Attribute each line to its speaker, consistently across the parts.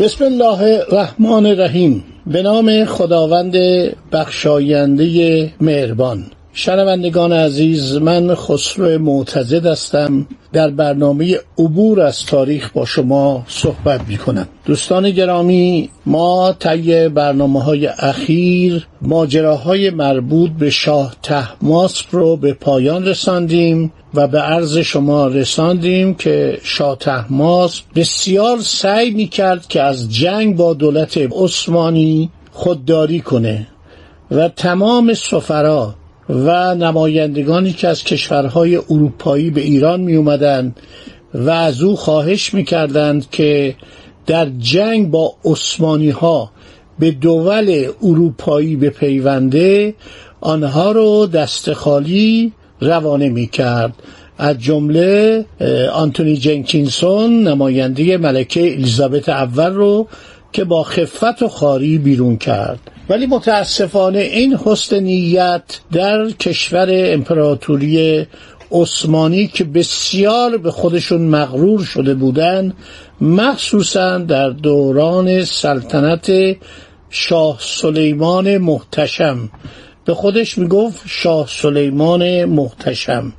Speaker 1: بسم الله الرحمن الرحیم. به نام خداوند بخشاینده مهربان. شنوندگان عزیز من خسرو معتزد هستم. در برنامه عبور از تاریخ با شما صحبت می کنم دوستان گرامی ما طی برنامه های اخیر ماجراهای مربوط به شاه تحماسب رو به پایان رساندیم و به عرض شما رساندیم که شاه تحماسب بسیار سعی می کرد که از جنگ با دولت عثمانی خودداری کنه و تمام سفرا و نمایندگانی که از کشورهای اروپایی به ایران می اومدن و از او خواهش می کردند که در جنگ با عثمانی ها به دول اروپایی به پیونده آنها رو دست خالی روانه می کرد از جمله آنتونی جنکینسون نماینده ملکه الیزابت اول رو که با خفت و خاری بیرون کرد. ولی متاسفانه این حسن نیت در کشور امپراتوری عثمانی که بسیار به خودشون مغرور شده بودند مخصوصا در دوران سلطنت شاه سلیمان محتشم. به خودش می‌گفت شاه سلیمان محتشم.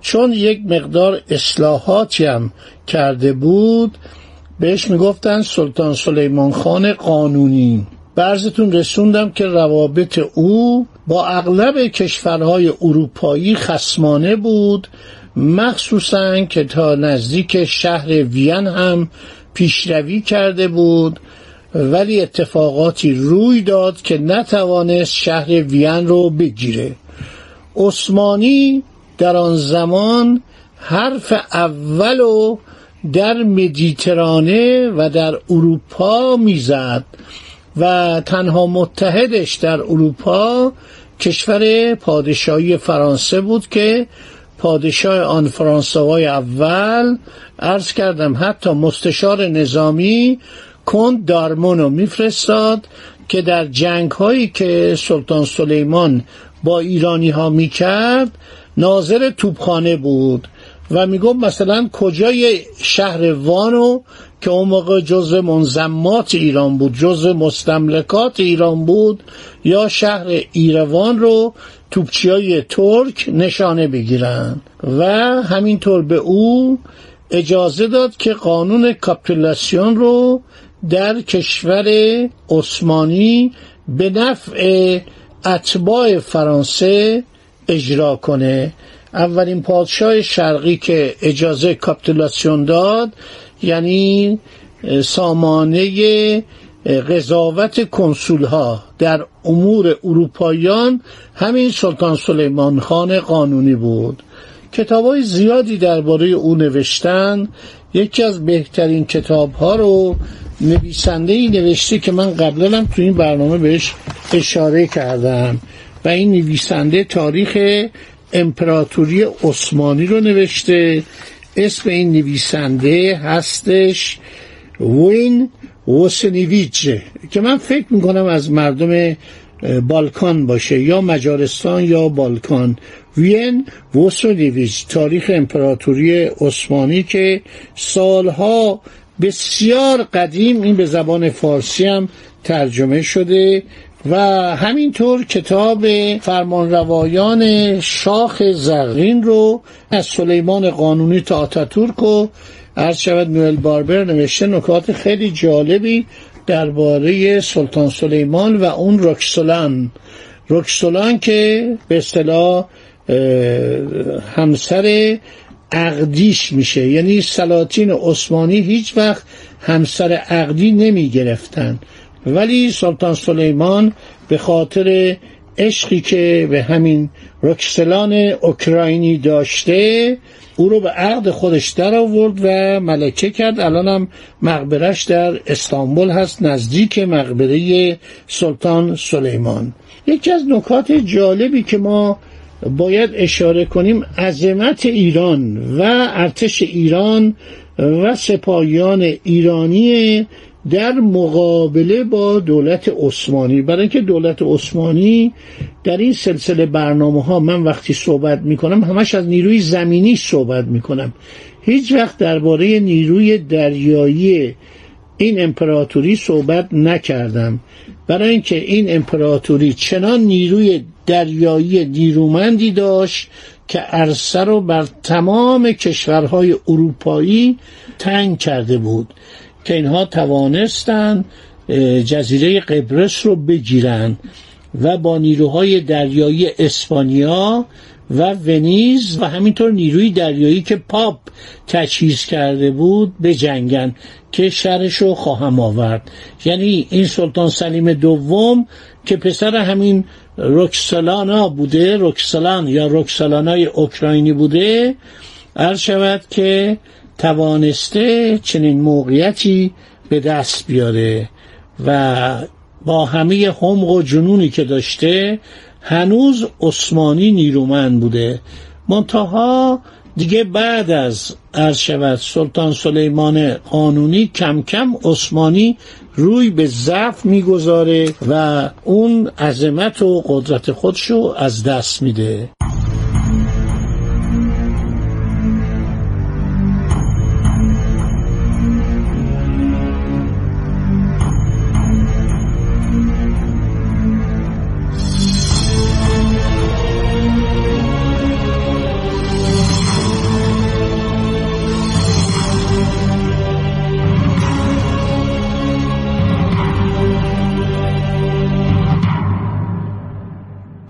Speaker 1: چون یک مقدار اصلاحاتی هم کرده بود بهش می‌گفتن سلطان سلیمان خان قانونی. برزتون رسوندم که روابط او با اغلب کشورهای اروپایی خسمانه بود مخصوصا که تا نزدیک شهر وین هم پیشروی کرده بود ولی اتفاقاتی روی داد که نتوانست شهر وین رو بگیره. عثمانی در آن زمان حرف اول و در مدیترانه و در اروپا می‌زد و تنها متحدش در اروپا کشور پادشاهی فرانسه بود که پادشاه آن فرانسوای اول عرض کردم حتی مستشار نظامی کند دارمونو میفرستاد که در جنگ هایی که سلطان سلیمان با ایرانی ها می‌کرد ناظر توپخانه بود. و می‌گفت مثلا کجای شهر وانو که اون موقع جزء منظمات ایران بود جزء مستملکات ایران بود یا شهر ایروان رو توپچی های ترک نشانه بگیرن. و همینطور به او اجازه داد که قانون کاپیلاسیون رو در کشور عثمانی به نفع اتباع فرانسه اجرا کنه. اولین پادشاه شرقی که اجازه کاپیتولاسیون داد یعنی سامانه قضاوت کنسول ها در امور اروپاییان همین سلطان سلیمان خان قانونی بود. کتاب های زیادی درباره او نوشتن. یکی از بهترین کتاب ها رو نویسنده ای نوشته که من قبلا هم تو این برنامه بهش اشاره کردم و این نویسنده تاریخ امپراتوری عثمانی رو نوشته. اسم این نویسنده هستش وین وسنیویچ که من فکر می‌کنم از مردم بالکان باشه یا مجارستان یا بالکان. وین وسنیویچ تاریخ امپراتوری عثمانی که سالها بسیار قدیم این به زبان فارسی هم ترجمه شده. و همینطور کتاب فرمانروایان شاخ زرین رو از سلیمان قانونی تا آتاتورک و عرض شود نوئل باربر نوشته نکات خیلی جالبی درباره سلطان سلیمان و اون رکسولان. رکسولان که به اصطلاح همسر عقدیش میشه. یعنی سلاطین عثمانی هیچ وقت همسر عقدی نمی گرفتن ولی سلطان سلیمان به خاطر عشقی که به همین رکسلان اوکراینی داشته او رو به عقد خودش در آورد و ملکه کرد. الانم مقبرش در استانبول هست نزدیک مقبره سلطان سلیمان. یکی از نکات جالبی که ما باید اشاره کنیم عظمت ایران و ارتش ایران و سپاهیان ایرانی در مقابله با دولت عثمانی. برای اینکه دولت عثمانی در این سلسله برنامه ها من وقتی صحبت می کنم همش از نیروی زمینی صحبت می کنم هیچ وقت درباره نیروی دریایی این امپراتوری صحبت نکردم. برای اینکه این امپراتوری چنان نیروی دریایی نیرومندی داشت که عرصه رو بر تمام کشورهای اروپایی تنگ کرده بود. که اینها توانستند جزیره قبرس رو بگیرن و با نیروهای دریایی اسپانیا و ونیز و همینطور نیروی دریایی که پاپ تجهیز کرده بود به جنگن که شرش رو خواهم آورد. یعنی این سلطان سلیم دوم که پسر همین رکسلانا بوده رکسلان یا رکسلانای اوکراینی بوده عرض شود که توانسته چنین موقعیتی به دست بیاره و با همه حمق و جنونی که داشته هنوز عثمانی نیرومند بوده. منتها دیگه بعد از عرض سلطان سلیمان قانونی کم کم عثمانی روی به ضعف می‌گذاره و اون عظمت و قدرت خودشو از دست میده.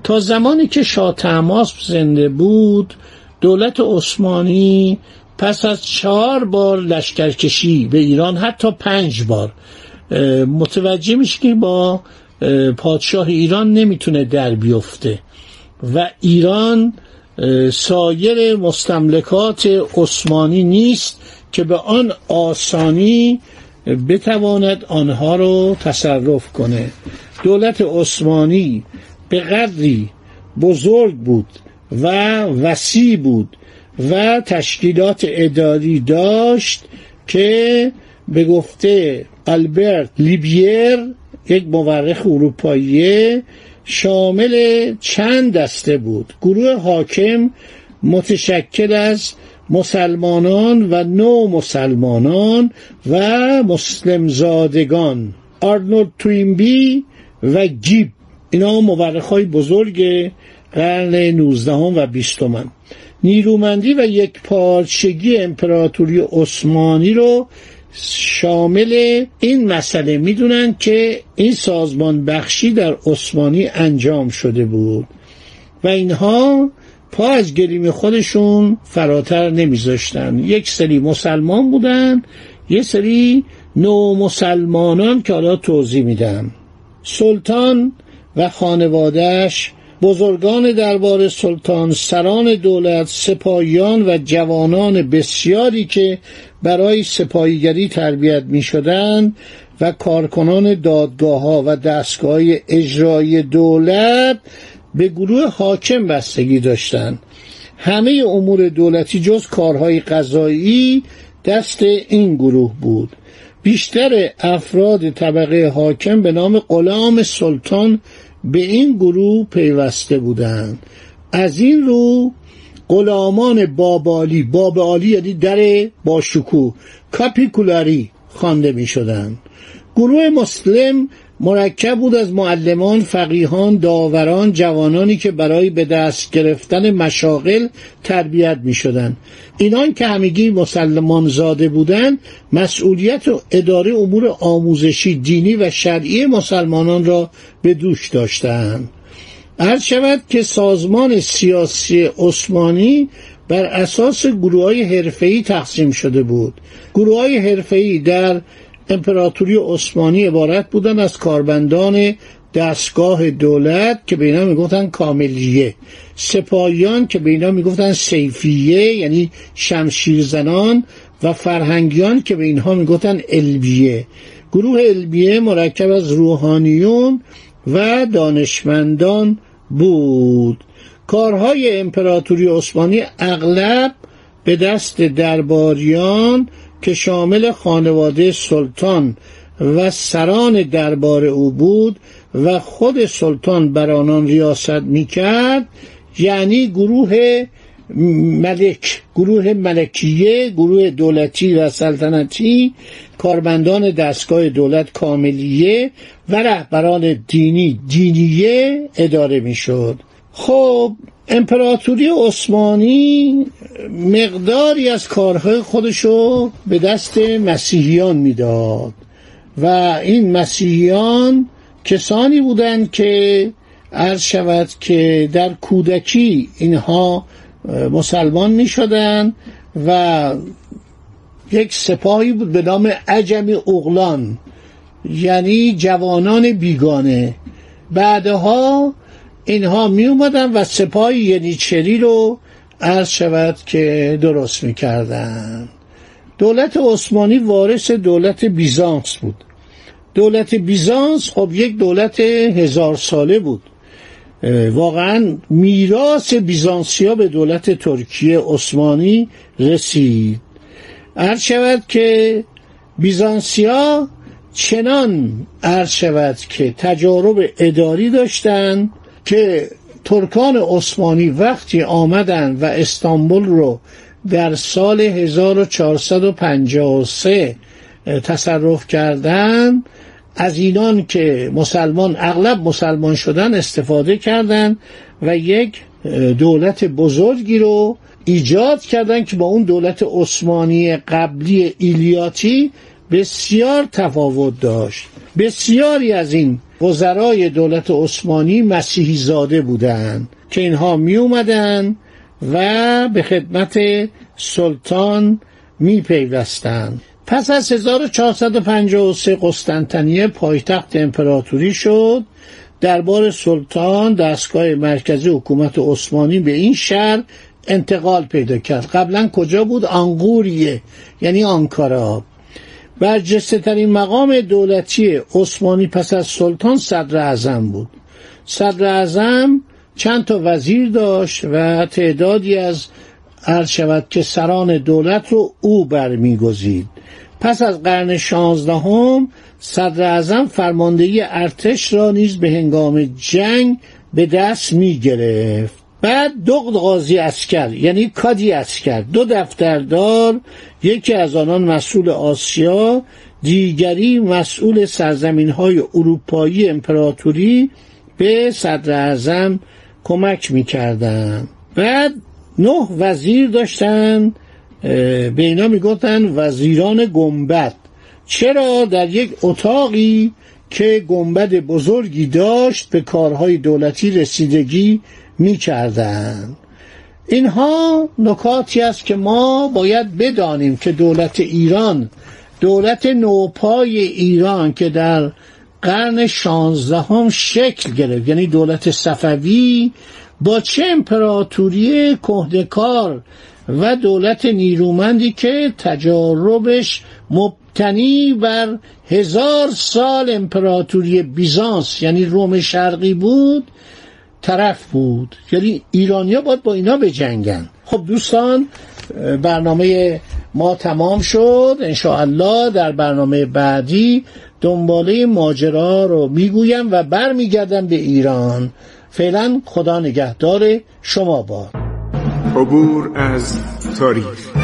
Speaker 1: تا زمانی که شاه تماس زنده بود دولت عثمانی پس از چهار بار لشکرکشی به ایران حتی پنج بار. متوجه میشه که با پادشاه ایران نمی‌تونه در بیفته. و ایران سایر مستملکات عثمانی نیست که به آن آسانی بتواند آنها رو تصرف کنه. دولت عثمانی به قدری بزرگ بود و وسیع بود و تشکیلات اداری داشت که به گفته البرت لیبیر یک مورخ اروپایی شامل چند دسته بود. گروه حاکم متشکل از مسلمانان و نو مسلمانان و مسلمزادگان آرنولد توینبی و گیب. اینا مورخ های بزرگ قرن 19 و 20 نیرومندی و یک پارچگی امپراتوری عثمانی رو شامل این مسئله می‌دونن که این سازمان بخشی در عثمانی انجام شده بود و اینها پا از گریم خودشون فراتر نمیذاشتن. یک سری مسلمان بودن یه سری نو مسلمانان که حالا توضیح میدم. سلطان و خانوادهش بزرگان دربار سلطان سران دولت سپاهیان و جوانان بسیاری که برای سپاهیگری تربیت می شدند و کارکنان دادگاه ها و دستگاه اجرایی دولت به گروه حاکم بستگی داشتند. همه امور دولتی جز کارهای قضایی دست این گروه بود. بیشتر افراد طبقه حاکم به نام غلام سلطان به این گروه پیوسته بودند. از این رو غلامان بابالی بابالی یعنی در با شکوه کاپیکولاری خوانده می شدند گروه مسلم مرکب بود از معلمان، فقیهان، داوران، جوانانی که برای به دست گرفتن مشاغل تربیت می شدن. اینان که همگی مسلمان زاده بودند مسئولیت و اداره امور آموزشی دینی و شرعی مسلمانان را به دوش داشتند. عرض شود که سازمان سیاسی عثمانی بر اساس گروه های حرفه‌ای تقسیم شده بود گروه های در امپراتوری عثمانی عبارت بودند از کاربندان دستگاه دولت که به اینا می‌گفتن کاملیه. سپاهیان که به اینا می‌گفتن سیفیه یعنی شمشیر زنان و فرهنگیان که به اینها می‌گفتن البیه گروه البیه مرکب از روحانیون و دانشمندان بود. کارهای امپراتوری عثمانی اغلب به دست درباریان که شامل خانواده سلطان و سران دربار او بود و خود سلطان بر آنان ریاست می‌کرد یعنی گروه ملک گروه ملکیه گروه دولتی و سلطنتی کارمندان دستگاه دولت کاملیه و رهبران دینی دینیه اداره می‌شد. خب امپراتوری عثمانی مقداری از کارهای خودشو به دست مسیحیان می‌داد و این مسیحیان کسانی بودند که عرض شود که در کودکی اینها مسلمان می شدن و یک سپاهی بود به نام عجم اغلان یعنی جوانان بیگانه. بعدها اینها می اومدن و سپاه ینیچری رو عرض شود که درست می کردن. دولت عثمانی وارث دولت بیزانس بود. دولت بیزانس خب یک دولت هزار ساله بود. واقعا میراث بیزانسیا به دولت ترکیه عثمانی رسید. عرض شود که بیزانسیا چنان عرض شود که تجارب اداری داشتند که ترکان عثمانی وقتی آمدن و استانبول رو در سال 1453 تصرف کردند از اینان که مسلمان اغلب مسلمان شدن استفاده کردند و یک دولت بزرگی رو ایجاد کردند که با اون دولت عثمانی قبلی ایلیاتی بسیار تفاوت داشت. بسیاری از این وزرای دولت عثمانی مسیحی زاده بودند که اینها می اومدن و به خدمت سلطان می پیوستند پس از 1453 قسطنطنیه پایتخت امپراتوری شد. دربار سلطان دستگاه مرکزی حکومت عثمانی به این شهر انتقال پیدا کرد. قبلا کجا بود؟ آنگوریه یعنی آنکارا. برجسته ترین مقام دولتی عثمانی پس از سلطان صدر اعظم بود. صدر اعظم چند تا وزیر داشت و تعدادی از عرض شود که سران دولت رو او برمیگزید. پس از قرن شانزدهم صدر اعظم فرماندهی ارتش را نیز به هنگام جنگ به دست می گرفت بعد دو قاضی اسکر یعنی کادی اسکر دو دفتردار یکی از آنان مسئول آسیا دیگری مسئول سرزمین های اروپایی امپراتوری به صدر اعظم کمک می‌کردن. بعد نه وزیر داشتن به اینا می‌گفتن وزیران گنبد. چرا؟ در یک اتاقی که گنبد بزرگی داشت به کارهای دولتی رسیدگی می‌کردند اینها نکاتی است که ما باید بدانیم که دولت ایران دولت نوپای ایران که در قرن شانزدهم شکل گرفت یعنی دولت صفوی با چه امپراتوری کهدکار و دولت نیرومندی که تجاربش مبتنی بر هزار سال امپراتوری بیزانس یعنی روم شرقی بود طرف بود. یعنی ایرانیا باید با اینا بجنگن. خب دوستان برنامه ما تمام شد. الله در برنامه بعدی دنباله ماجرا رو می‌گویم و برمیگردم به ایران. فعلا خدا نگهدار شما باد.
Speaker 2: عبور از تاریخ.